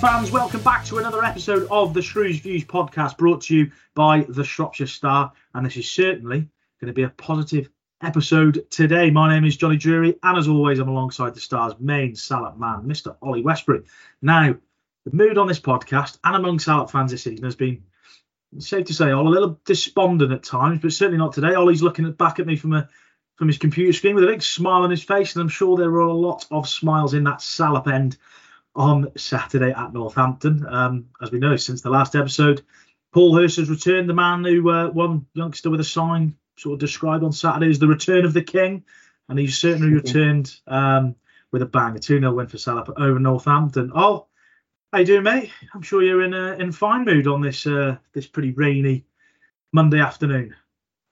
Fans, welcome back to another episode of the Shrews Views podcast brought to you by the Shropshire Star. And this is certainly going to be a positive episode today. My name is Jonny Drury, and as always, I'm alongside the Star's main Salop man, Mr. Ollie Westbury. Now, the mood on this podcast and among Salop fans this season has been, safe to say, all a little despondent at times, but certainly not today. Ollie's looking back at me from a from his computer screen with a big smile on his face, and I'm sure there were a lot of smiles in that Salop end on Saturday at Northampton. Um, as we know, since the last episode, Paul Hurst has returned, the man who uh, one youngster with a sign sort of described on Saturday as the return of the king, and he's certainly returned um, with a bang, a 2 0 win for Salop over Northampton. Oh, how you doing, mate? I'm sure you're in a, in fine mood on this uh, this pretty rainy Monday afternoon.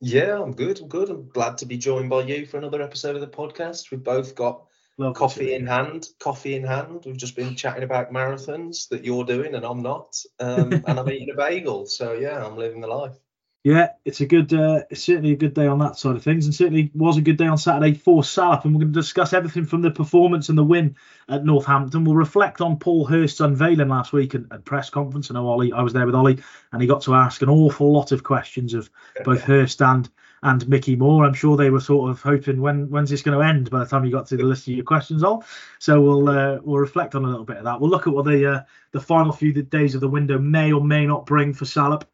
Yeah, I'm good. I'm good. I'm glad to be joined by you for another episode of the podcast. We've both got Lovely coffee in hand. Coffee in hand. We've just been chatting about marathons that you're doing and I'm not. Um, and I'm eating a bagel. So yeah, I'm living the life. Yeah, it's a good, uh, it's certainly a good day on that side of things, and certainly was a good day on Saturday for Salop. And we're going to discuss everything from the performance and the win at Northampton. We'll reflect on Paul Hurst's unveiling last week at, at press conference. I know Ollie, I was there with Ollie, and he got to ask an awful lot of questions of both Hurst and and Mickey Moore. I'm sure they were sort of hoping when when's this going to end by the time you got to the list of your questions all. So we'll uh, we'll reflect on a little bit of that. We'll look at what the uh, the final few days of the window may or may not bring for Salop.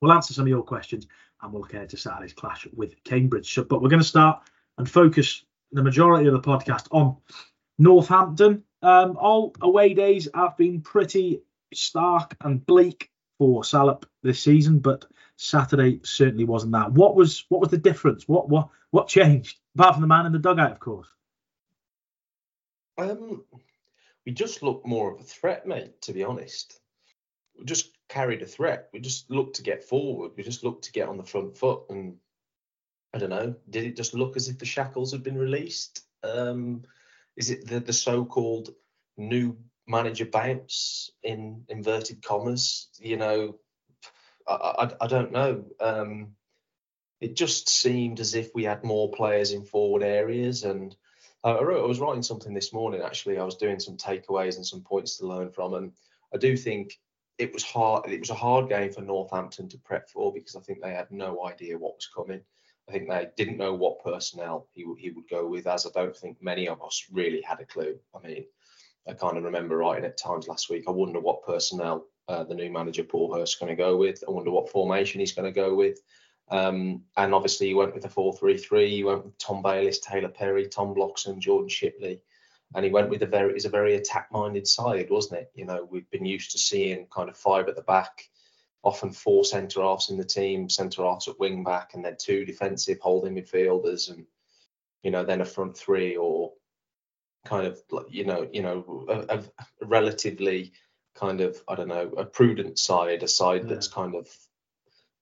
We'll answer some of your questions and we'll look ahead to Saturday's clash with Cambridge. So, but we're going to start and focus the majority of the podcast on Northampton. Um, all away days have been pretty stark and bleak for Salop this season, but Saturday certainly wasn't that. What was what was the difference? What what what changed? Apart from the man in the dugout, of course. Um, we just looked more of a threat, mate, to be honest. We just carried a threat. We just looked to get forward. We just looked to get on the front foot. And I don't know, did it just look as if the shackles had been released? Um, is it the, the so-called new manager bounce in inverted commas? You know, I, I, I don't know. Um, it just seemed as if we had more players in forward areas and I, wrote, I was writing something this morning actually. I was doing some takeaways and some points to learn from, and I do think it was hard. It was a hard game for Northampton to prep for because I think they had no idea what was coming. I think they didn't know what personnel he he would go with, as I don't think many of us really had a clue. I mean, I kind of remember writing at times last week. I wonder what personnel uh, the new manager Paul Hurst going to go with. I wonder what formation he's going to go with. Um, and obviously, he went with the 4 3 3. He went with Tom Bayliss, Taylor Perry, Tom Bloxham, Jordan Shipley. And he went with a very, it's a very attack minded side, wasn't it? You know, we've been used to seeing kind of five at the back, often four centre halves in the team, centre halves at wing back, and then two defensive holding midfielders, and, you know, then a front three or kind of, you know, you know, a, a relatively kind of, I don't know, a prudent side, a side Yeah. that's kind of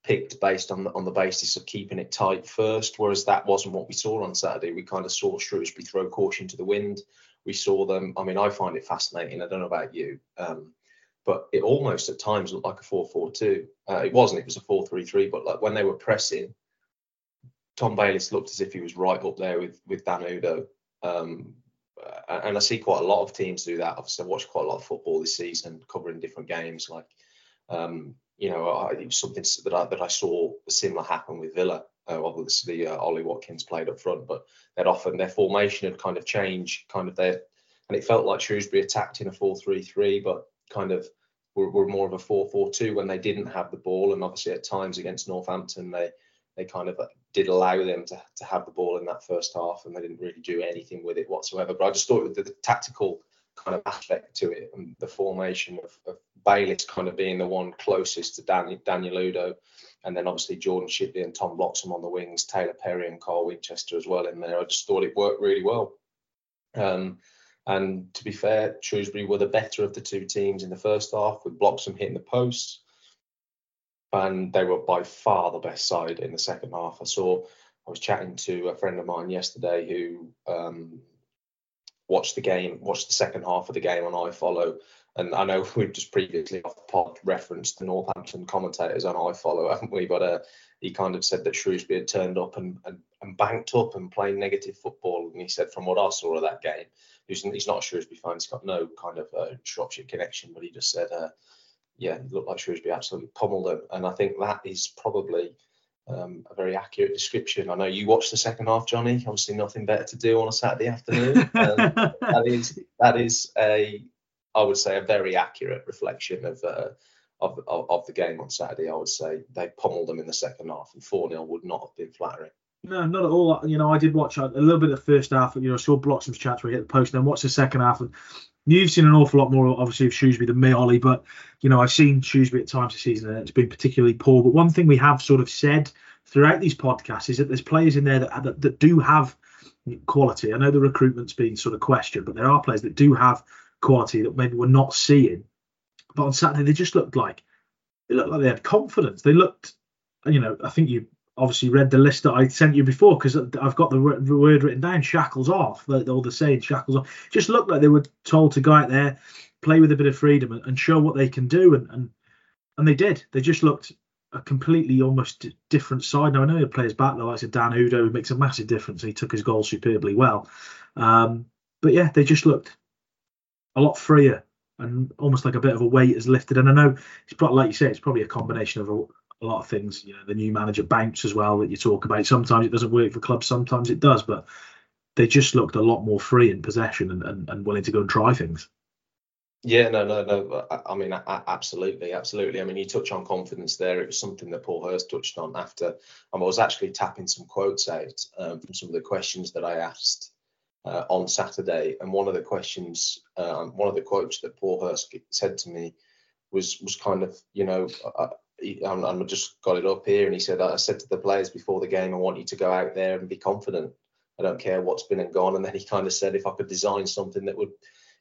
picked based on the, on the basis of keeping it tight first, whereas that wasn't what we saw on Saturday. We kind of saw Shrewsbury throw caution to the wind. We saw them. I mean, I find it fascinating. I don't know about you, um, but it almost at times looked like a 4-4-2. Uh, it wasn't. It was a 4-3-3. But like when they were pressing, Tom Bayliss looked as if he was right up there with with Dan Udoh. Um, and I see quite a lot of teams do that. Obviously, I've watched quite a lot of football this season, covering different games. Like, um, you know, I, it was something that I, that I saw similar happen with Villa. Uh, obviously, uh, Ollie Watkins played up front, but they'd often their formation had kind of changed, kind of their, and it felt like Shrewsbury attacked in a 4-3-3, but kind of were, were more of a 4-4-2 when they didn't have the ball. And obviously, at times against Northampton, they they kind of did allow them to, to have the ball in that first half, and they didn't really do anything with it whatsoever. But I just thought the, the tactical kind of aspect to it and the formation of, of Bayliss kind of being the one closest to Dan, Daniel Udoh, and then obviously Jordan Shipley and Tom Bloxham on the wings, Taylor Perry and Carl Winchester as well in there. I just thought it worked really well. Um, and to be fair, Shrewsbury were the better of the two teams in the first half, with Bloxham hitting the posts. And they were by far the best side in the second half. I saw, I was chatting to a friend of mine yesterday who um, watched the game, watched the second half of the game on iFollow, And I know we've just previously off pod referenced the Northampton commentators on iFollow, haven't we? But uh, he kind of said that Shrewsbury had turned up and, and, and banked up and playing negative football. And he said, from what I saw of that game, he's, he's not a Shrewsbury fan, he's got no kind of uh, Shropshire connection, but he just said, uh, yeah, it looked like Shrewsbury absolutely pummeled them. And I think that is probably um, a very accurate description. I know you watched the second half, Jonny. Obviously, nothing better to do on a Saturday afternoon. Um, that is that is a, I would say, a very accurate reflection of, uh, of, of of the game on Saturday. I would say they pummeled them in the second half, and four 0 would not have been flattering. No, not at all. You know, I did watch a little bit of the first half. You know, I saw blocks of chats where he hit the post, and then watched the second half. And you've seen an awful lot more, obviously, of Shrewsbury than me, Ollie. But you know, I've seen Shrewsbury at times this season, and it's been particularly poor. But one thing we have sort of said throughout these podcasts is that there's players in there that that, that do have quality. I know the recruitment's been sort of questioned, but there are players that do have quality that maybe we're not seeing. But on Saturday, they just looked like they looked like they had confidence. They looked, you know, I think you obviously read the list that I sent you before because I've got the word written down. Shackles off. All the saying shackles off. Just looked like they were told to go out there, play with a bit of freedom, and, and show what they can do, and, and and they did. They just looked a completely almost different side. Now I know he plays back though, like said, Dan Udoh, who makes a massive difference. He took his goal superbly well. Um, but yeah, they just looked a lot freer and almost like a bit of a weight is lifted. And I know it's probably like you say, it's probably a combination of a, a lot of things. You know, the new manager bounce as well that you talk about. Sometimes it doesn't work for clubs, sometimes it does, but they just looked a lot more free in possession and, and, and willing to go and try things. Yeah, no, no, no. I, mean, i absolutely, absolutely. I mean, you touch on confidence there. It was something that Paul Hurst touched on after. and I was actually tapping some quotes out um, from some of the questions that I asked uh, on Saturday, and one of the questions, um, one of the quotes that Paul Hurst said to me was was kind of, you know, I, I just got it up here, and he said, I said to the players before the game, I want you to go out there and be confident. I don't care what's been and gone. And then he kind of said, if I could design something that would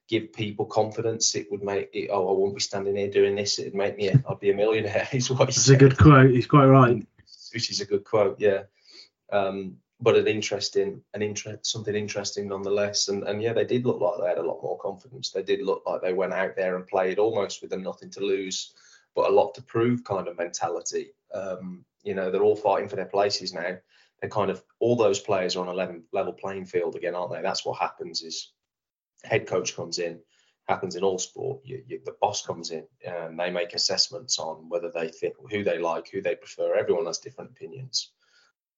give people confidence. It would make it. Oh, I won't be standing here doing this. It'd make me. I'd be a millionaire. Is what It's a good quote. He's quite right. Which is a good quote. Yeah. Um, but an interesting, an interest, something interesting nonetheless. And and yeah, they did look like they had a lot more confidence. They did look like they went out there and played almost with them nothing to lose, but a lot to prove kind of mentality. Um, you know, they're all fighting for their places now. They're kind of all those players are on a level, playing field again, aren't they? That's what happens. Is head coach comes in, happens in all sport. You, you, the boss comes in and they make assessments on whether they think who they like, who they prefer. Everyone has different opinions,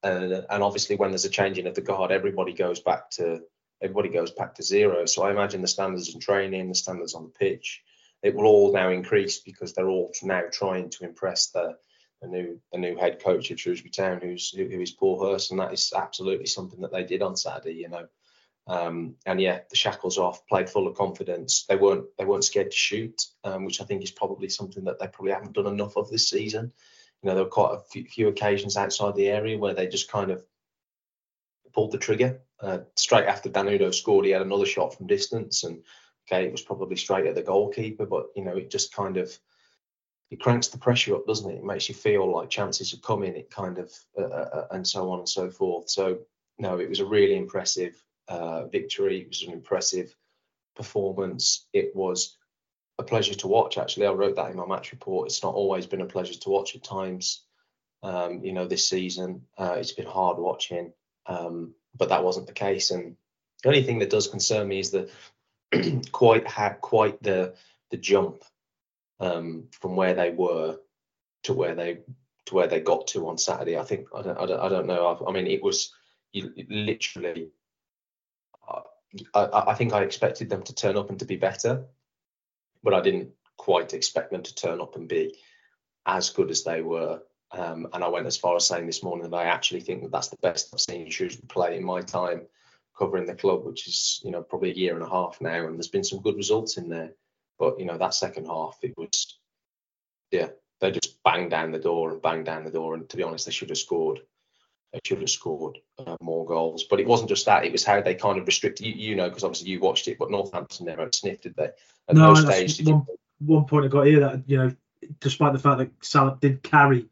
and and obviously when there's a changing of the guard, everybody goes back to everybody goes back to zero. So I imagine the standards in training, the standards on the pitch, it will all now increase because they're all now trying to impress the the new the new head coach of Shrewsbury Town, who's who, is Paul Hurst, and that is absolutely something that they did on Saturday. You know, um, and yeah, the shackles off, played full of confidence. They weren't they weren't scared to shoot, um, which I think is probably something that they probably haven't done enough of this season. You know, there were quite a few, few occasions outside the area where they just kind of pulled the trigger. Uh, straight after Dan Udoh scored, he had another shot from distance, and okay, it was probably straight at the goalkeeper, but you know, it just kind of it cranks the pressure up, doesn't it? It makes you feel like chances are coming. It kind of uh, uh, uh and so on and so forth. So no, it was a really impressive uh, victory. It was an impressive performance. It was a pleasure to watch. Actually, I wrote that in my match report. It's not always been a pleasure to watch at times. Um, you know, this season uh, it's been hard watching, um, but that wasn't the case. And the only thing that does concern me is that quite had quite the the jump um, from where they were to where they to where they got to on Saturday. I think I don't I don't, I don't know. I, I mean, it was you, literally I, I think I expected them to turn up and to be better, but I didn't quite expect them to turn up and be as good as they were. Um, and I went as far as saying this morning that I actually think that that's the best I've seen Shrewsbury play in my time covering the club, which is you know probably a year and a half now, and there's been some good results in there. But you know that second half, it was yeah, they just banged down the door and banged down the door, and to be honest, they should have scored they should have scored uh, more goals. But it wasn't just that; it was how they kind of restricted. You, you know, because obviously you watched it, but Northampton never sniffed, did they? At no, no stage, did one, you... one point I got here that you know, despite the fact that Salop did carry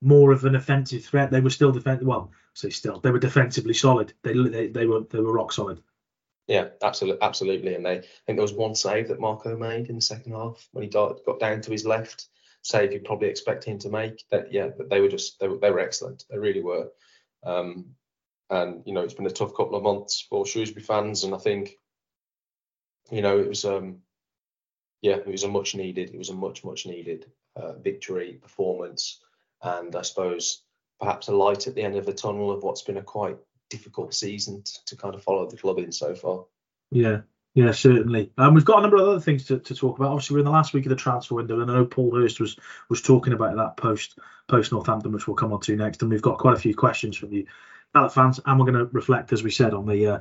more of an offensive threat, they were still defensive. Well, say still, they were defensively solid. They, they they were they were rock solid. Yeah, absolutely, absolutely. And they, I think there was one save that Marko made in the second half when he got, down to his left. Save you'd probably expect him to make. That yeah, but they were just they were, they were excellent. They really were. Um, and you know it's been a tough couple of months for Shrewsbury fans, and I think you know it was um yeah it was a much needed it was a much much needed uh, victory performance, and I suppose perhaps a light at the end of the tunnel of what's been a quite difficult season to, to kind of follow the club in so far. Yeah, yeah, certainly. Um, we've got a number of other things to, to talk about. Obviously, we're in the last week of the transfer window, and I know Paul Hurst was was talking about that post post Northampton, which we'll come on to next. And we've got quite a few questions from you, Salop fans, and we're going to reflect, as we said, on the uh,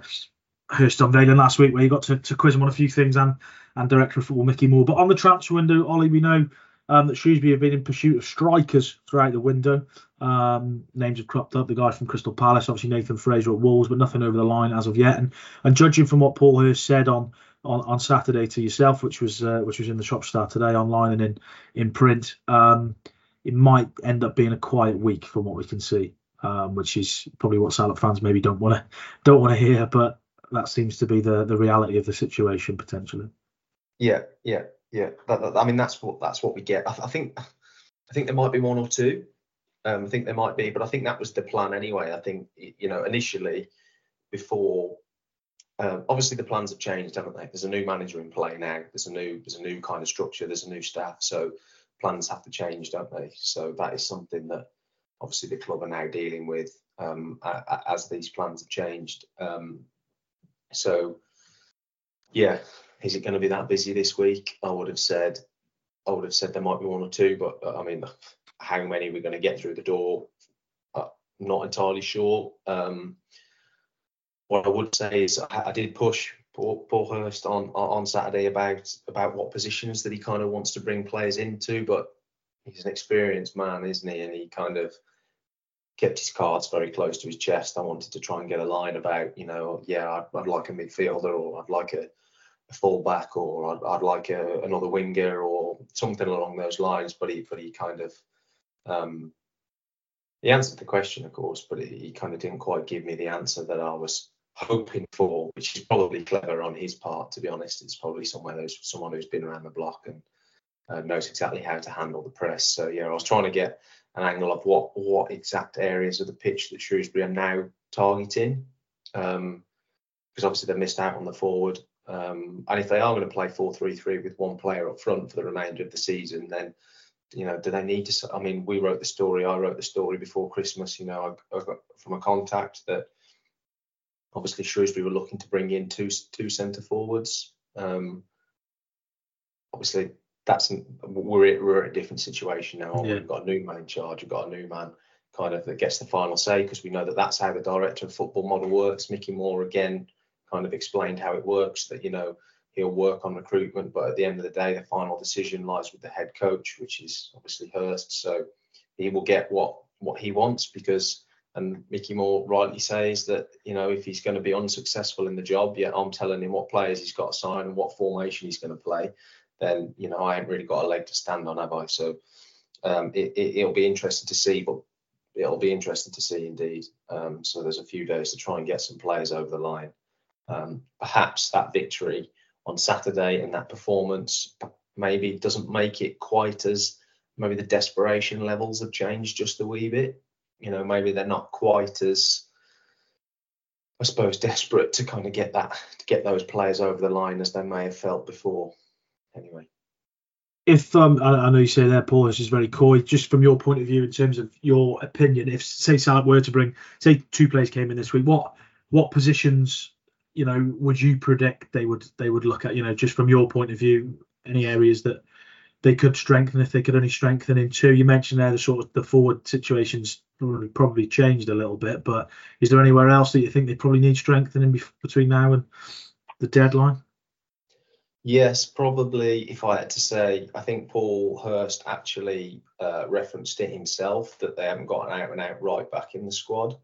Hurst unveiling last week, where you got to, to quiz him on a few things, and and director of football Mickey Moore. But on the transfer window, Ollie, we know um, that Shrewsbury have been in pursuit of strikers throughout the window. Um, names have cropped up. The guy from Crystal Palace, obviously Nathan Fraser at Wolves, but nothing over the line as of yet. And and judging from what Paul Hurst said on on, on Saturday to yourself, which was uh, which was in the Shop Star today online and in in print, um, it might end up being a quiet week from what we can see, um, which is probably what Salop fans maybe don't want to don't want to hear, but that seems to be the the reality of the situation potentially. Yeah, yeah, yeah. That, that, I mean, that's what that's what we get. I, I, think I think there might be one or two. Um, I think there might be, but I think that was the plan anyway. I think you know initially before. Um, obviously, the plans have changed, haven't they? There's a new manager in play now. There's a new there's a new kind of structure. There's a new staff. So plans have to change, don't they? So that is something that obviously the club are now dealing with um, as these plans have changed. Um, so yeah, is it going to be that busy this week? I would have said, I would have said there might be one or two, but uh, I mean, how many we're going to get through the door, uh, not entirely sure. Um, what I would say is I, I did push Paul, Paul Hurst on on Saturday about about what positions that he kind of wants to bring players into, but he's an experienced man, isn't he? And he kind of kept his cards very close to his chest. I wanted to try and get a line about, you know, yeah, I'd, I'd like a midfielder or I'd like a fullback or I'd, I'd like a, another winger or something along those lines. But he, but he kind of, um, he answered the question, of course, but he, kind of didn't quite give me the answer that I was hoping for, which is probably clever on his part. To be honest, it's probably somewhere there's someone who's been around the block and uh, knows exactly how to handle the press. So yeah, I was trying to get an angle of what what exact areas of the pitch that Shrewsbury are now targeting. Um, because obviously they missed out on the forward um, and if they are going to play 4 3 3 with one player up front for the remainder of the season, then, you know, do they need to? I mean, we wrote the story, I wrote the story before Christmas, you know, I, I got from a contact that obviously Shrewsbury were looking to bring in two two centre forwards. Um, obviously, that's we're we're at a different situation now. Yeah. We've got a new man in charge. We've got a new man kind of that gets the final say because we know that that's how the director of football model works. Mickey Moore again kind of explained how it works that you know he'll work on recruitment but at the end of the day the final decision lies with the head coach which is obviously Hurst so he will get what what he wants because and Mickey Moore rightly says that you know if he's going to be unsuccessful in the job yeah I'm telling him what players he's got to sign and what formation he's going to play then you know I ain't really got a leg to stand on have I? So um, it, it, will be interesting to see but it'll be interesting to see indeed. Um, so there's a few days to try and get some players over the line um, perhaps that victory on Saturday and that performance maybe doesn't make it quite as maybe the desperation levels have changed just a wee bit. You know, maybe they're not quite as I suppose desperate to kind of get that to get those players over the line as they may have felt before. Anyway. If um, I, know you say there, Paul, this is very coy. Just from your point of view, in terms of your opinion, if say Salop were to bring, say, two players came in this week, what what positions you know, would you predict they would they would look at, you know, just from your point of view, any areas that they could strengthen if they could only strengthen in two? You mentioned there the sort of the forward situations probably, changed a little bit, but is there anywhere else that you think they probably need strengthening between now and the deadline? Yes, probably. If I had to say, I think Paul Hurst actually uh, referenced it himself that they haven't got an out and out right back in the squad.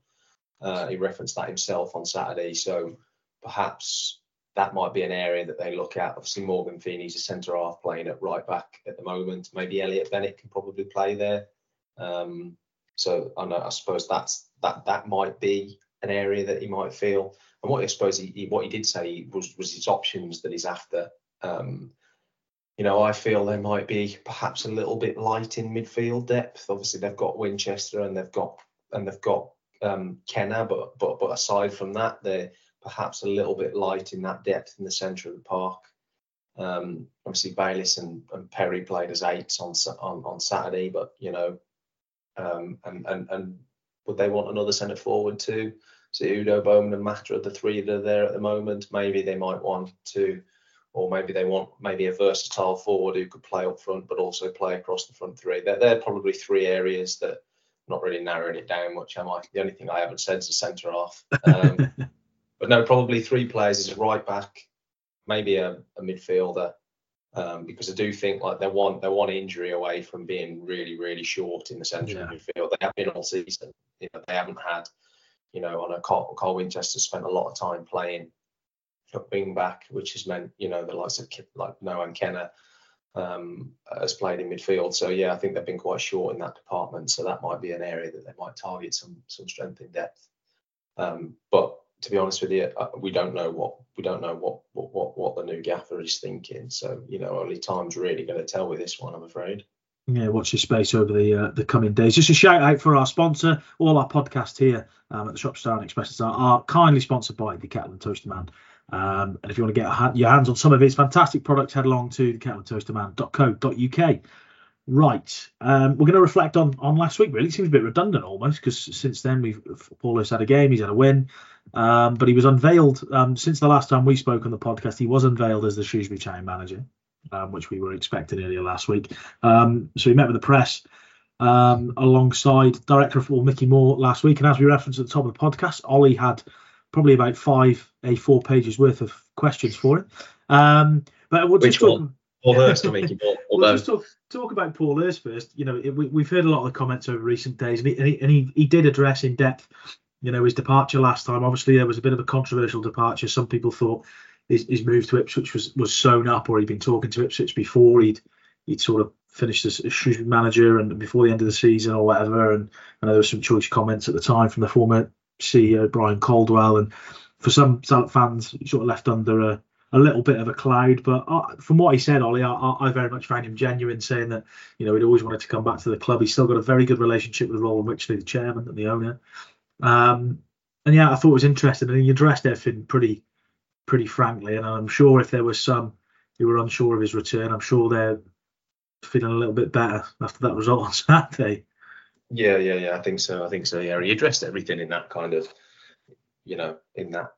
Uh, he referenced that himself on Saturday. So perhaps that might be an area that they look at. Obviously, Morgan Feeney's a centre half playing at right back at the moment. Maybe Elliott Bennett can probably play there. Um, so I, know, I suppose that's that that might be an area that he might feel. And what I suppose he, he what he did say was was his options that he's after. Um, you know, I feel they might be perhaps a little bit light in midfield depth. Obviously, they've got Winchester and they've got and they've got um, Kenner, but but but aside from that, they're perhaps a little bit light in that depth in the centre of the park. Um, obviously, Bayliss and, and Perry played as eights on on, on Saturday, but you know, um, and and and would they want another centre forward too? So Udoh Bowman and Mata are the three that are there at the moment. Maybe they might want to, or maybe they want maybe a versatile forward who could play up front but also play across the front three. They're, they're probably three areas that not really narrowing it down much, am I? The only thing I haven't said is a centre half. Um, but no, probably three players is right back, maybe a, a midfielder, um, because I do think like they're one they're one injury away from being really really short in the centre yeah. of midfield. They have been all season. You know, they haven't had, you know, on a Carl, Carl Winchester spent a lot of time playing wing back, which has meant you know the likes of like Noah Kenner um, has played in midfield. So yeah, I think they've been quite short in that department. So that might be an area that they might target some some strength in depth. Um, but to be honest with you, uh, we don't know what we don't know what what what, what the new gaffer is thinking. So you know, only time's really going to tell with this one, I'm afraid. Yeah, watch your space over the uh, the coming days. Just a shout out for our sponsor. All our podcasts here um, at the Shop Star and Express Star are kindly sponsored by the and Toaster Man. Um, and if you want to get your hands on some of his fantastic products, head along to kettleandtoasterman.co.uk. Right, um, we're going to reflect on on last week. Really, it seems a bit redundant almost because since then we've Paulus had a game, he's had a win, um, but he was unveiled um, since the last time we spoke on the podcast. He was unveiled as the Shrewsbury Town manager, um, which we were expecting earlier last week. Um, so he met with the press um, alongside Director of Football Mickey Moore last week, and as we referenced at the top of the podcast, Ollie had probably about five A4 pages worth of questions for him. Um, but we'll Which talk, one? Paul Hurst or Mickey Moore? we'll just talk, talk about Paul Hurst first. You know, it, we, have heard a lot of the comments over recent days, and he, and, he, and he, he did address in depth, you know, his departure last time. Obviously, there was a bit of a controversial departure. Some people thought his, his move to Ipswich was was sewn up, or he'd been talking to Ipswich before he'd he'd sort of finished as Shrewsbury manager and before the end of the season or whatever. And I know there was some choice comments at the time from the former CEO Brian Caldwell, and for some fans, sort of left under a, a little bit of a cloud. But uh, from what he said, Ollie, I, I, very much found him genuine, saying that you know he'd always wanted to come back to the club. He's still got a very good relationship with Roland Wycherley, the chairman and the owner. Um, and yeah, I thought it was interesting, and he addressed everything pretty pretty frankly. And I'm sure if there was some who were unsure of his return, I'm sure they're feeling a little bit better after that result on Saturday. Yeah, yeah, yeah. I think so. I think so. Yeah, he addressed everything in that kind of, you know, in that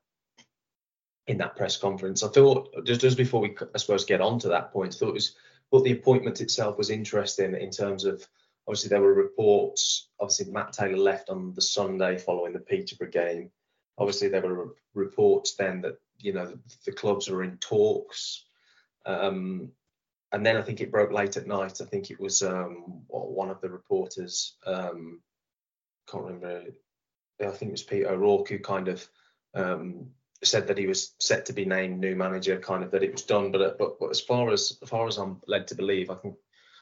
in that press conference. I thought just just before we, I suppose, get on to that point, I thought it was thought the appointment itself was interesting in terms of obviously there were reports. Obviously, Matt Taylor left on the Sunday following the Peterborough game. Obviously, there were reports then that you know the, the clubs were in talks. Um, and then I think it broke late at night. I think it was um, one of the reporters, um, can't remember, I think it was Peter O'Rourke who kind of um, said that he was set to be named new manager, kind of that it was done. But but, but as far as, as far as I'm led to believe, I can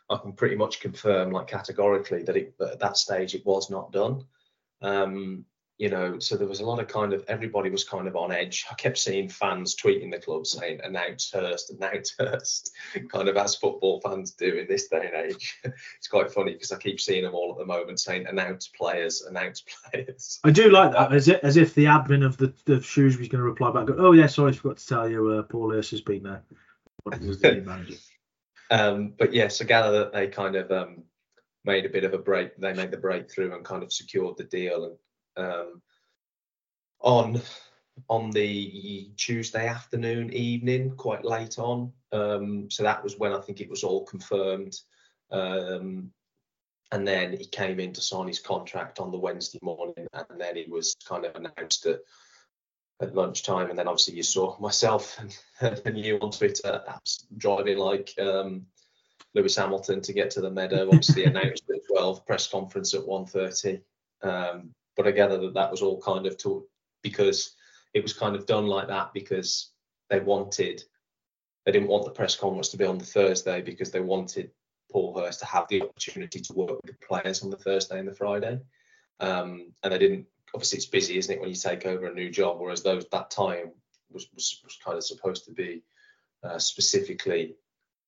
I can pretty much confirm, like categorically, that it that at that stage it was not done. Um, you know, so there was a lot of kind of everybody was kind of on edge. I kept seeing fans tweeting the club saying announce Hurst, announce Hurst, kind of as football fans do in this day and age. it's quite funny because I keep seeing them all at the moment saying announce players, announce players. I do like that as if, as if the admin of the, the Shrewsbury's going to reply back, go, oh yeah, sorry, I forgot to tell you, uh, Paul Hurst has been there. um, but yes, I gather that they kind of um, made a bit of a break. They made the breakthrough and kind of secured the deal and um, on on the Tuesday afternoon, evening, quite late on. Um, so that was when I think it was all confirmed. Um, and then he came in to sign his contract on the Wednesday morning, and then he was kind of announced at, at lunchtime. And then obviously you saw myself and, and you on Twitter driving like um, Lewis Hamilton to get to the meadow. Obviously announced at 12, press conference at 1:30. Um, but I gather that that was all kind of to, because it was kind of done like that because they wanted they didn't want the press conference to be on the Thursday because they wanted Paul Hurst to have the opportunity to work with the players on the Thursday and the Friday, um, and they didn't obviously it's busy, isn't it, when you take over a new job? Whereas those that time was was, was kind of supposed to be uh, specifically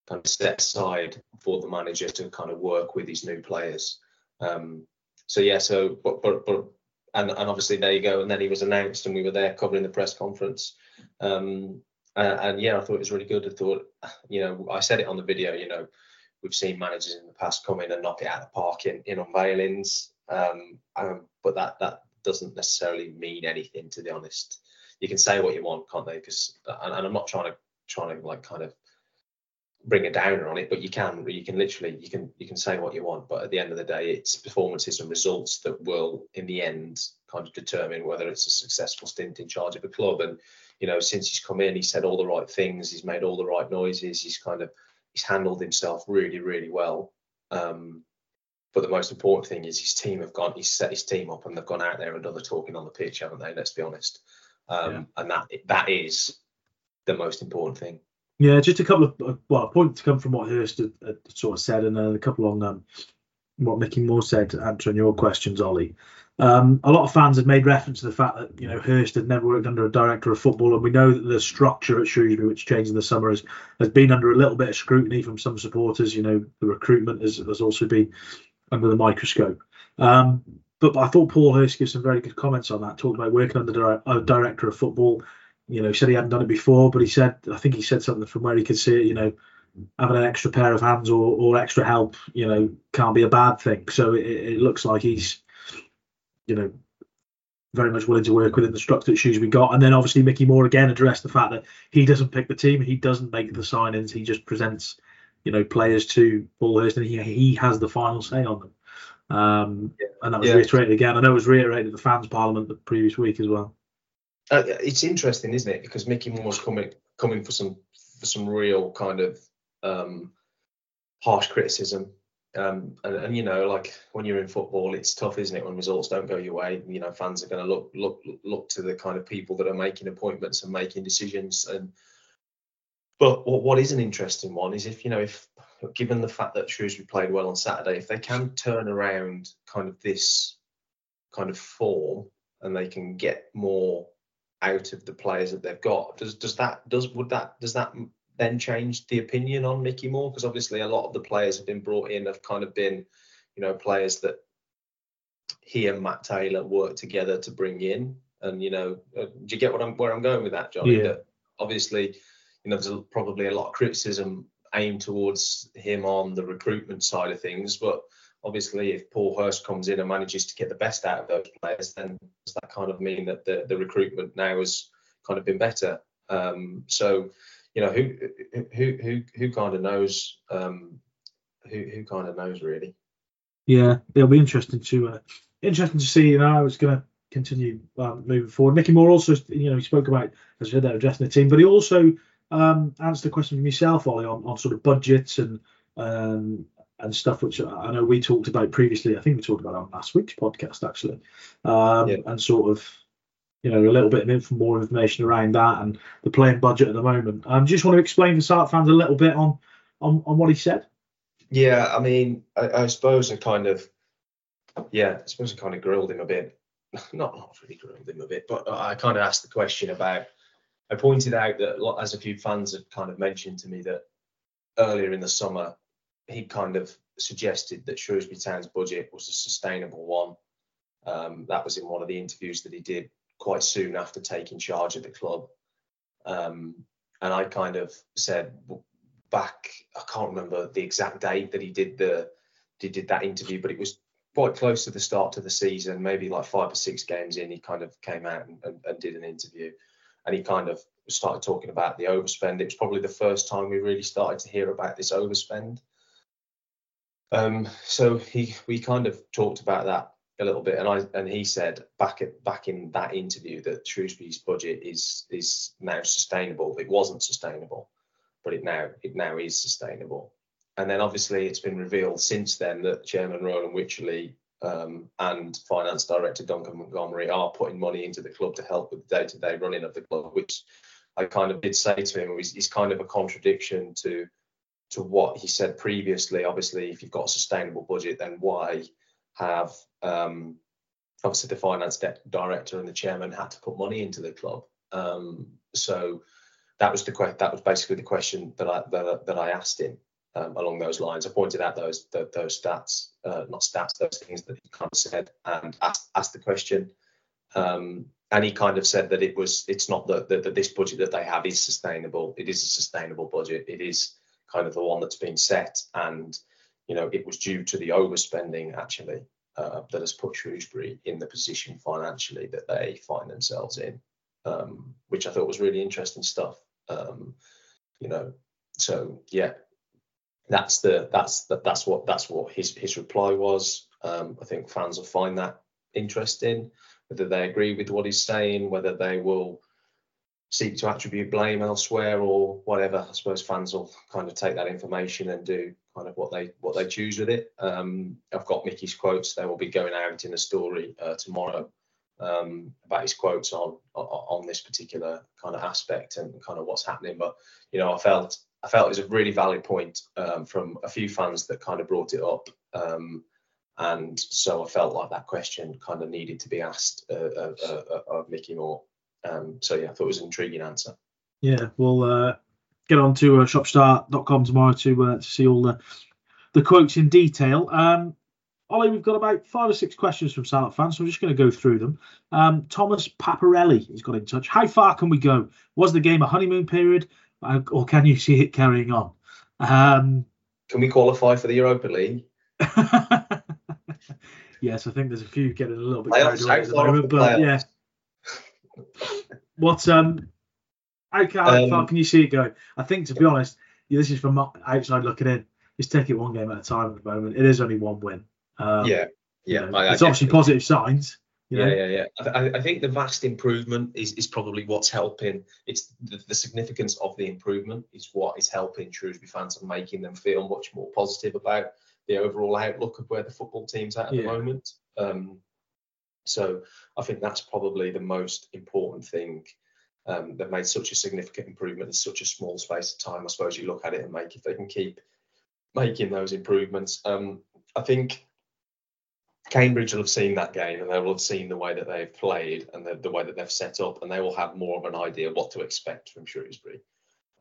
kind of set aside for the manager to kind of work with these new players. Um, so yeah, so but but but and and obviously there you go. And then he was announced, and we were there covering the press conference. Um, and, and yeah, I thought it was really good. I thought, you know, I said it on the video. You know, we've seen managers in the past come in and knock it out of the park in in unveilings. Um, um, but that that doesn't necessarily mean anything, to be honest. You can say what you want, can't they? Because and, and I'm not trying to trying to like kind of bring a downer on it, but you can you can literally you can you can say what you want, but at the end of the day, it's performances and results that will in the end kind of determine whether it's a successful stint in charge of a club. And you know, since he's come in, he said all the right things, he's made all the right noises, he's kind of he's handled himself really really well. Um, but the most important thing is his team have gone. He's set his team up and they've gone out there and done the talking on the pitch, haven't they? Let's be honest. Um, yeah. And that that is the most important thing. Yeah, just a couple of uh, well, a point to come from what Hurst had, had sort of said, and then a couple on um, what Mickey Moore said, answering your questions, Ollie. Um, a lot of fans have made reference to the fact that you know Hurst had never worked under a director of football, and we know that the structure at Shrewsbury, which changed in the summer, has, has been under a little bit of scrutiny from some supporters. You know, the recruitment has, has also been under the microscope. Um, but, I thought Paul Hurst gave some very good comments on that, talking about working under a director of football you know, he said he hadn't done it before, but he said I think he said something from where he could see it. You know, having an extra pair of hands or, or extra help, you know, can't be a bad thing. So it, it looks like he's, you know, very much willing to work within the structure that Shrewsbury got. And then obviously Mickey Moore again addressed the fact that he doesn't pick the team, he doesn't make the signings, he just presents, you know, players to Paul Hurst, and he he has the final say on them. Um, and that was yeah. reiterated again. I know it was reiterated at the fans' parliament the previous week as well uh, it's interesting, isn't it? Because Mickey Moore's coming coming for some for some real kind of um, harsh criticism. Um, and, and, you know, like when you're in football, it's tough, isn't it? When results don't go your way, you know, fans are going to look look look to the kind of people that are making appointments and making decisions. And but what, what is an interesting one is if you know if given the fact that Shrewsbury played well on Saturday, if they can turn around kind of this kind of form and they can get more out of the players that they've got. Does does that does would that does that then change the opinion on Mickey Moore? Because obviously a lot of the players have been brought in have kind of been, you know, players that he and Matt Taylor worked together to bring in. And you know, uh, do you get what I'm where I'm going with that, Jonny? Yeah. That obviously, you know, there's a, probably a lot of criticism aimed towards him on the recruitment side of things, but obviously if Paul Hurst comes in and manages to get the best out of those players, then does that kind of mean that the, the recruitment now has kind of been better? Um, so, you know, who who who who kind of knows? Um, who who kind of knows really? Yeah, it'll be interesting to uh, interesting to see. You know, I was going to continue moving forward. Mickey Moore also, you know, he spoke about as I said, that addressing the team, but he also um, answered a question from yourself, Ollie, on, on sort of budgets and um, and stuff which I know we talked about previously. I think we talked about on last week's podcast actually, um, yeah. and sort of you know a little bit of info, more information around that and the playing budget at the moment. Um, just want to explain to Sart fans a little bit on on, on what he said. Yeah, I mean, I, I suppose I kind of yeah, I suppose I kind of grilled him a bit. Not not really grilled him a bit, but I kind of asked the question about. I pointed out that as a few fans had kind of mentioned to me that earlier in the summer he kind of suggested that Shrewsbury Town's budget was a sustainable one. Um, that was in one of the interviews that he did quite soon after taking charge of the club. Um, and I kind of said back, I can't remember the exact date that he did the he did that interview, but it was quite close to the start of the season, maybe like five or six games in. He kind of came out and, and, and did an interview, and he kind of started talking about the overspend. It was probably the first time we really started to hear about this overspend. Um, so he we kind of talked about that a little bit, and I and he said back at back in that interview that Shrewsbury's budget is is now sustainable. It wasn't sustainable, but it now it now is sustainable. And then obviously it's been revealed since then that Chairman Roland Wycherley um, and Finance Director Duncan Montgomery are putting money into the club to help with the day-to-day running of the club, which I kind of did say to him is, is kind of a contradiction to to what he said previously. Obviously, if you've got a sustainable budget, then why have um, obviously the finance director and the chairman had to put money into the club. Um, so that was the que- that was basically the question that I that, that I asked him um, along those lines. I pointed out those the, those stats, uh, not stats, those things that he kind of said, and asked, asked the question. Um, and he kind of said that it was it's not that, that, that this budget that they have is sustainable. It is a sustainable budget. It is kind of the one that's been set, and you know it was due to the overspending actually uh, that has put Shrewsbury in the position financially that they find themselves in, um, which I thought was really interesting stuff. Um, you know, so yeah, that's the that's the, that's what that's what his his reply was. Um, I think fans will find that interesting, whether they agree with what he's saying, whether they will seek to attribute blame elsewhere or whatever. I suppose fans will kind of take that information and do kind of what they what they choose with it. Um, I've got Mickey's quotes. They will be going out in a story uh, tomorrow um, about his quotes on, on, on this particular kind of aspect and kind of what's happening. But you know, I felt I felt it was a really valid point um, from a few fans that kind of brought it up. Um, and so I felt like that question kind of needed to be asked uh, uh, uh, of Mickey Moore. Um, so yeah, I thought it was an intriguing answer. Yeah, we'll uh, get on to uh, shopstar.com tomorrow to uh, to see all the the quotes in detail. Um, Ollie, we've got about five or six questions from Salop fans, so I'm just going to go through them. Um, Thomas Paparelli has got in touch. How far can we go? Was the game a honeymoon period, uh, or can you see it carrying on? Um, can we qualify for the Europa League? yes, I think there's a few getting a little bit carried away at the moment, but yeah. what um, how, how um, far can you see it going? I think, to be honest, this is from outside looking in. Just take it one game at a time at the moment. It is only one win. Um, yeah, yeah. You know, I, it's I obviously positive signs. You know? Yeah, yeah, yeah. I, I, think the vast improvement is, is probably what's helping. It's the, the, significance of the improvement is what is helping Shrewsbury fans and making them feel much more positive about the overall outlook of where the football team's at at yeah. the moment. Um, so I think that's probably the most important thing. Um, they've made such a significant improvement in such a small space of time. I suppose you look at it and make if they can keep making those improvements. Um, I think Cambridge will have seen that game and they will have seen the way that they've played and the, the way that they've set up, and they will have more of an idea what to expect from Shrewsbury.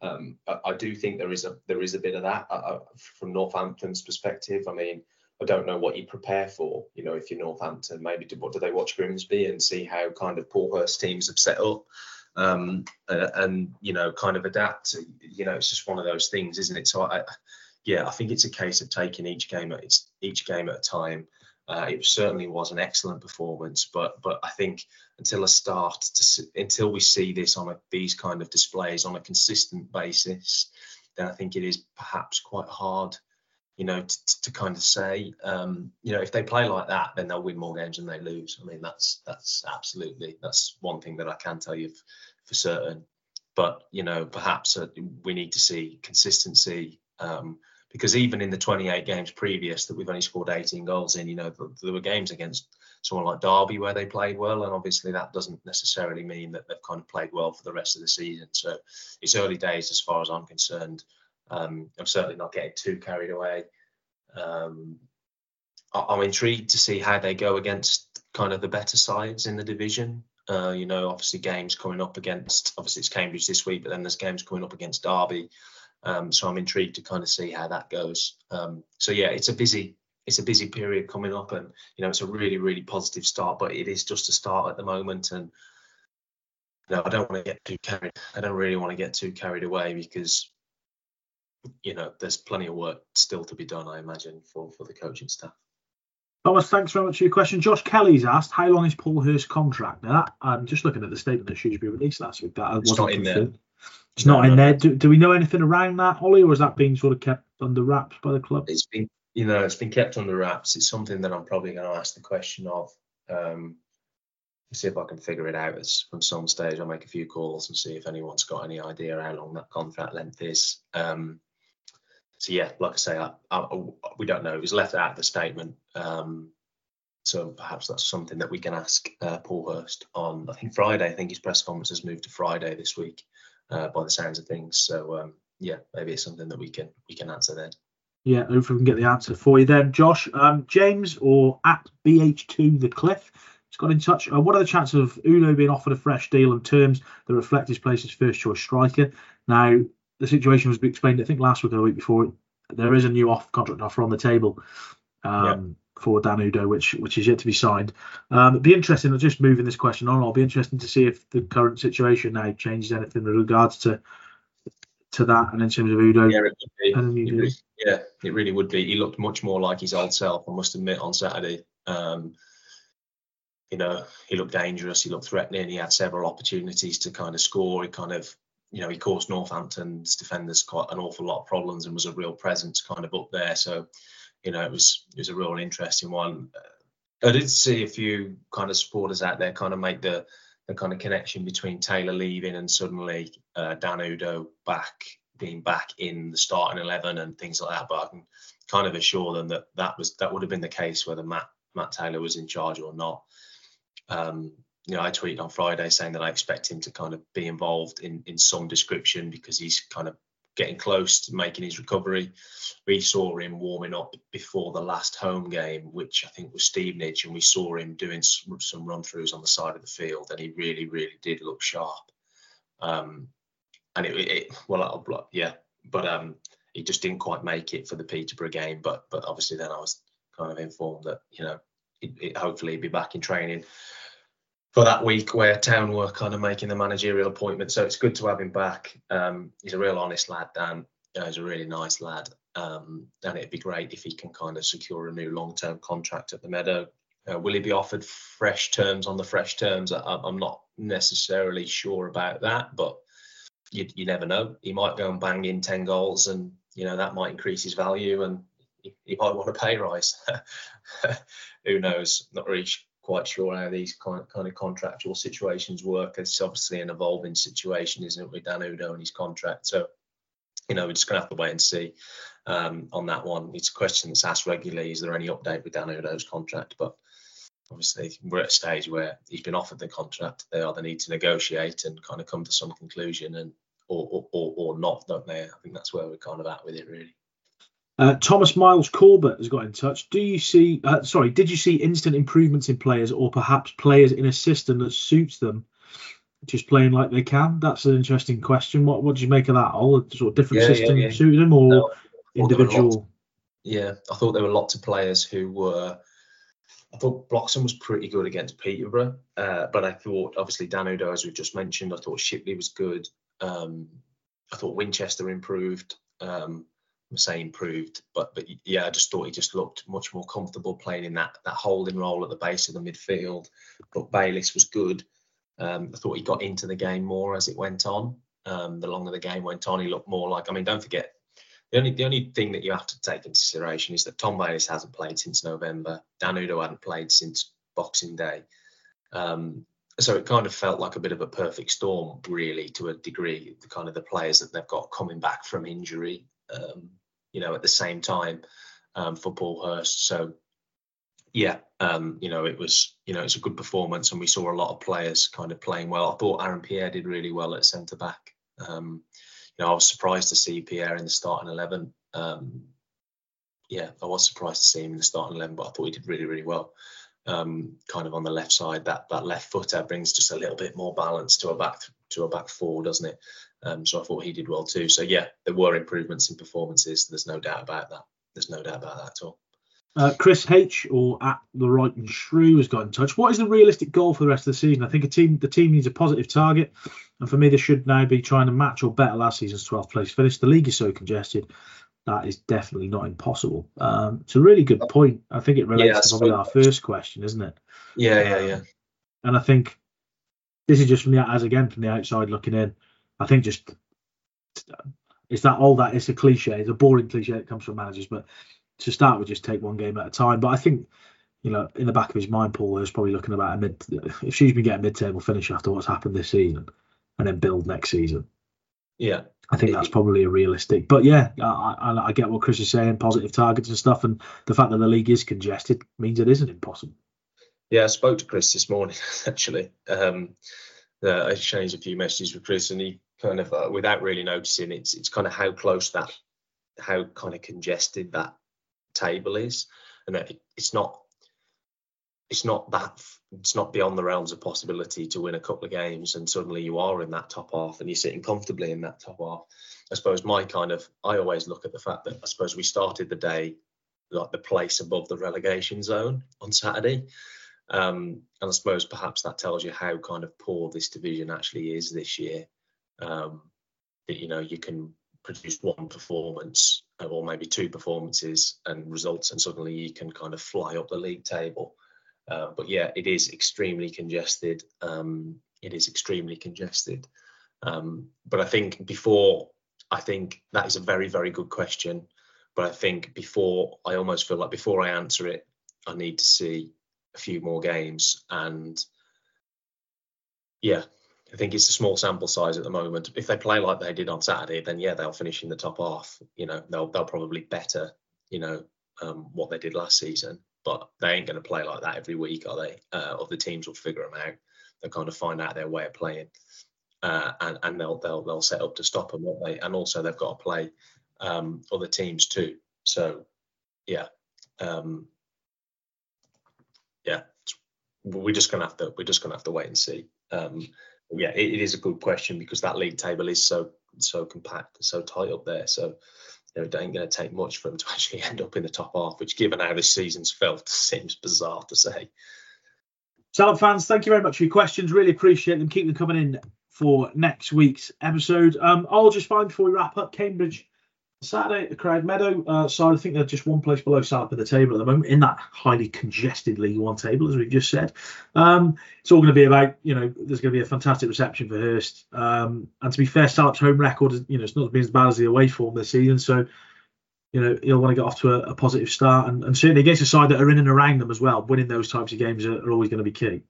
Um, I, I, do think there is a there is a bit of that uh, uh, from Northampton's perspective. I mean, I don't know what you prepare for. You know, if you're Northampton, maybe do, what do they watch Grimsby and see how kind of Paul Hurst teams have set up, um, and, and, you know, kind of adapt. You know, it's just one of those things, isn't it? So I, yeah, I think it's a case of taking each game at its each game at a time. Uh, it certainly was an excellent performance, but but I think until a start to until we see this on a, these kind of displays on a consistent basis, then I think it is perhaps quite hard, you know, to, to kind of say, um, you know, if they play like that, then they'll win more games than they lose. I mean, that's that's absolutely that's one thing that I can tell you for certain. But you know, perhaps uh, we need to see consistency. Um, because even in the 28 games previous that we've only scored 18 goals in, you know, there were games against someone like Derby where they played well, and obviously that doesn't necessarily mean that they've kind of played well for the rest of the season. So it's early days as far as I'm concerned. Um, I'm certainly not getting too carried away. Um, I'm intrigued to see how they go against kind of the better sides in the division. Uh, you know, obviously games coming up against, obviously it's Cambridge this week, but then there's games coming up against Derby. Um, so I'm intrigued to kind of see how that goes. Um, so yeah, it's a busy it's a busy period coming up, and you know it's a really really positive start, but it is just a start at the moment, and you know, I don't want to get too carried. I don't really want to get too carried away because you know there's plenty of work still to be done. I imagine for for the coaching staff. Thomas, thanks very much for your question. Josh Kelly's asked, how long is Paul Hurst's contract? Now, that, I'm just looking at the statement that Shrewsbury released last week. That it's not in there. It's no, not in no. there. Do, do, we know anything around that, Ollie, or is that being sort of kept under wraps by the club? It's been, you know, it's been kept under wraps. It's something that I'm probably going to ask the question of. Um, see if I can figure it out as from some stage. I'll make a few calls and see if anyone's got any idea how long that contract length is. Um, so yeah, like I say, I, I, we don't know. It was left out of the statement. Um, so perhaps that's something that we can ask uh, Paul Hurst on. I think Friday. I think his press conference has moved to Friday this week uh, by the sounds of things. So um, yeah, maybe it's something that we can we can answer then. Yeah, hopefully we can get the answer for you then, Josh. Um, James or at BH2 the Cliff has got in touch. Uh, what are the chances of Udoh being offered a fresh deal on terms that reflect his place as first choice striker? Now, the situation was explained, I think, last week or the week before. There is a new off contract offer on the table. Um, yeah for Dan Udoh, which which is yet to be signed. Um, it'd be interesting. Just moving this question on, it'll be interesting to see if the current situation now changes anything with regards to to that and in terms of Udoh. Yeah, it, it really, yeah, it really would be. He looked much more like his old self. I must admit on Saturday. Um, you know, he looked dangerous. He looked threatening. He had several opportunities to kind of score. He kind of, you know, he caused Northampton's defenders quite an awful lot of problems and was a real presence kind of up there. So, you know, it was it was a real interesting one. I did see a few kind of supporters out there kind of make the the kind of connection between Taylor leaving and suddenly uh, Dan Udoh back being back in the starting eleven and things like that. But I can kind of assure them that that was that would have been the case whether Matt Matt Taylor was in charge or not. Um, you know, I tweeted on Friday saying that I expect him to kind of be involved in in some description because he's kind of getting close to making his recovery. We saw him warming up before the last home game, which I think was Stevenage, and we saw him doing some, some run throughs on the side of the field, and he really, really did look sharp. Um, and it, it well, yeah, but um, he just didn't quite make it for the Peterborough game. But but obviously then I was kind of informed that you know it, it, hopefully he'd be back in training for that week where Town were kind of making the managerial appointment. So it's good to have him back. Um, he's a real honest lad, Dan. he's a really nice lad. Um, and it'd be great if he can kind of secure a new long-term contract at the Meadow. Uh, will he be offered fresh terms on the fresh terms? I, am not necessarily sure about that, but you, you never know. He might go and bang in 10 goals and, you know, that might increase his value and he, he might want a pay rise. Who knows? Not really quite sure how these kind of, kind of contractual situations work. It's obviously an evolving situation, isn't it, with Dan Udoh and his contract? So, you know, we're just going to have to wait and see um, on that one. It's a question that's asked regularly. Is there any update with Dan Udoh's contract? But obviously, we're at a stage where he's been offered the contract. They either need to negotiate and kind of come to some conclusion, and or or, or not, don't they? I think that's where we're kind of at with it, really. Uh, Thomas Miles Corbett has got in touch. Do you see? Uh, sorry, did you see instant improvements in players, or perhaps players in a system that suits them, just playing like they can? That's an interesting question. What What do you make of that? All sort of different yeah, system yeah, yeah. suit them, or no, individual? yeah, I thought there were lots of players who were. I thought Bloxham was pretty good against Peterborough, uh, but I thought obviously Dan Udoh, as we've just mentioned, I thought Shipley was good. Um, I thought Winchester improved. Um, say improved, but but yeah, I just thought he just looked much more comfortable playing in that that holding role at the base of the midfield. But Bayliss was good. Um, I thought he got into the game more as it went on. Um, the longer the game went on, he looked more like. I mean, don't forget the only the only thing that you have to take into consideration is that Tom Bayliss hasn't played since November. Dan Udoh hadn't played since Boxing Day. Um, so it kind of felt like a bit of a perfect storm, really, to a degree. The kind of the players that they've got coming back from injury. Um, you know, at the same time um, for Paul Hurst. So, yeah, um, you know, it was, you know, it's a good performance, and we saw a lot of players kind of playing well. I thought Aaron Pierre did really well at centre back. Um, you know, I was surprised to see Pierre in the starting eleven. Um, yeah, I was surprised to see him in the starting eleven, but I thought he did really, really well. Um, kind of on the left side, that that left footer brings just a little bit more balance to a back to a back four, doesn't it? Um, so I thought he did well too. So yeah, there were improvements in performances. There's no doubt about that. There's no doubt about that at all. Uh, Chris H or at the right and Shrew has got in touch. What is the realistic goal for the rest of the season? I think a team the team needs a positive target, and for me, they should now be trying to match or better last season's 12th place finish. The league is so congested that is definitely not impossible. Um, it's a really good point. I think it relates yeah, to probably our first question, isn't it? Yeah, yeah, yeah. And I think this is just from the as again from the outside looking in. I think just it's that all that it's a cliche, it's a boring cliche that comes from managers, but to start with, just take one game at a time. But I think, you know, in the back of his mind, Paul is probably looking about a mid. If she's been getting mid-table finish after what's happened this season, and then build next season. Yeah, I think that's probably a realistic. But yeah, I, I, I get what Chris is saying, positive targets and stuff, and the fact that the league is congested means it isn't impossible. Yeah, I spoke to Chris this morning actually. Um, I exchanged a few messages with Chris, and he kind of, uh, without really noticing, it's it's kind of how close that, how kind of congested that table is, and it, it's not. it's not that it's not beyond the realms of possibility to win a couple of games and suddenly you are in that top half and you're sitting comfortably in that top half. I suppose my kind of I always look at the fact that I suppose we started the day like the place above the relegation zone on Saturday. Um, and I suppose perhaps that tells you how kind of poor this division actually is this year. Um, that you know you can produce one performance or maybe two performances and results, and suddenly you can kind of fly up the league table. Uh, but yeah, it is extremely congested. Um, it is extremely congested. Um, but I think before, I think that is a very, very good question. But I think before, I almost feel like before I answer it, I need to see a few more games. And yeah, I think it's a small sample size at the moment. If they play like they did on Saturday, then yeah, they'll finish in the top half. You know, they'll they'll probably better, you know, um, what they did last season. But they ain't going to play like that every week, are they? Uh, or the teams will figure them out. They'll kind of find out their way of playing, uh, and and they'll they'll they'll set up to stop them, won't they? And also they've got to play um, other teams too. So yeah, um, yeah, we're just gonna have to we're just gonna have to wait and see. Um, yeah, it, it is a good question because that league table is so so compact, so tight up there. So you know, it ain't going to take much for them to actually end up in the top half, which, given how this season's felt, seems bizarre to say. Salop fans, thank you very much for your questions. Really appreciate them. Keep them coming in for next week's episode. Um, I'll just find before we wrap up Cambridge Saturday at the Croud Meadow uh, side, I think they're just one place below Salop at the table at the moment in that highly congested League One table, as we've just said. Um, it's all going to be about, you know, there's going to be a fantastic reception for Hurst. Um, and to be fair, Salop's home record, you know, it's not been as bad as the away form this season. So, you know, he'll want to get off to a, a positive start. And, and, certainly against a side that are in and around them as well, winning those types of games are, are always going to be key.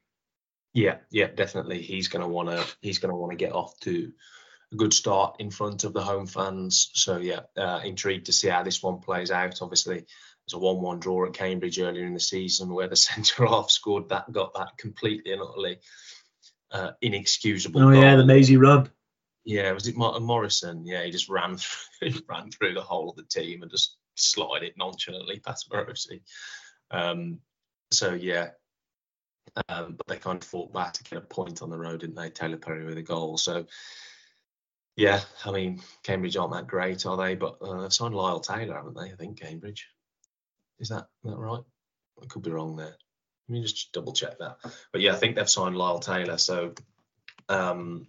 Yeah, yeah, definitely. He's going to want to he's going to want to get off to a good start in front of the home fans. So yeah, uh, intrigued to see how this one plays out. Obviously, there's a one-one draw at Cambridge earlier in the season where the centre half scored that, got that completely and utterly uh, inexcusable. Oh goal. yeah, the Maisie rub. Yeah, was it Martin Morrison? Yeah, he just ran through, ran through the whole of the team and just slotted it nonchalantly past Marosi. Um, so yeah, um, but they kind of fought back to get a point on the road, didn't they? Taylor Perry with a goal. So yeah, I mean, Cambridge aren't that great, are they? But uh, they've signed Lyle Taylor, haven't they? I think Cambridge. Is that that right? I could be wrong there. Let me just double check that. But yeah, I think they've signed Lyle Taylor. So, um,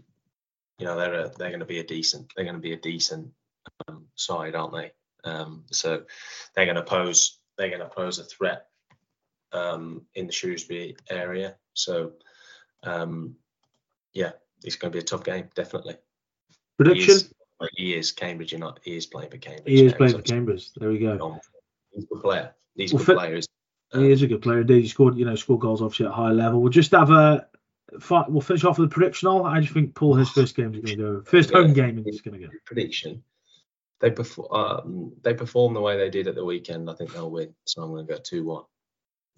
you know, they're a, they're going to be a decent they're going to be a decent um, side, aren't they? Um, so they're going to pose they're going to pose a threat um, in the Shrewsbury area. So, um, yeah, it's going to be a tough game, definitely. Prediction? He is, he is Cambridge. Not. He is playing for Cambridge. He is playing for Cambridge. There we go. He's a good player. He's a well, good player. He is a good player indeed. He scored, you know, scored goals obviously at a high level. We'll just have a. We'll finish off with a prediction. All I just think Paul his first game is going to go. First home game is going to go. Prediction. They perform. Um, they perform the way they did at the weekend. I think they'll win. So I'm going to go two one.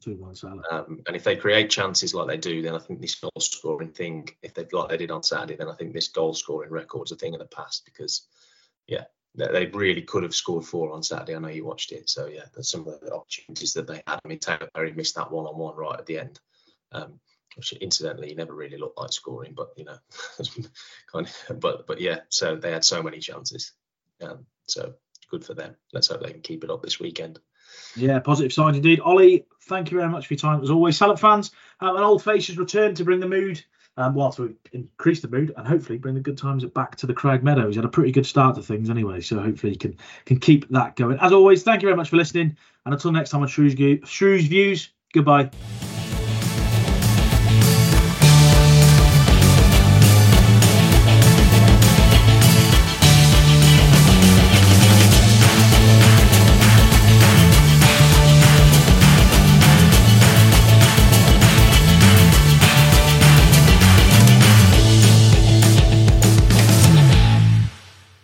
Two one Salop. Um, and if they create chances like they do, then I think this goal scoring thing, if they like they did on Saturday, then I think this goal scoring record's a thing of the past because, yeah, they, really could have scored four on Saturday. I know you watched it, so yeah, there's some of the opportunities that they had. I mean, Taylor Perry missed that one on one right at the end. Um, which incidentally he never really looked like scoring, but you know, kind of, but but yeah, so they had so many chances. Um, so good for them. Let's hope they can keep it up this weekend. Yeah, positive signs indeed. Ollie, thank you very much for your time as always. Salop fans, um, an old face has returned to bring the mood, um, well, to increase the mood and hopefully bring the good times back to the Croud Meadows. Had a pretty good start to things anyway, so hopefully he can can keep that going. As always, thank you very much for listening, and until next time on Shrews, Shrews Views, goodbye.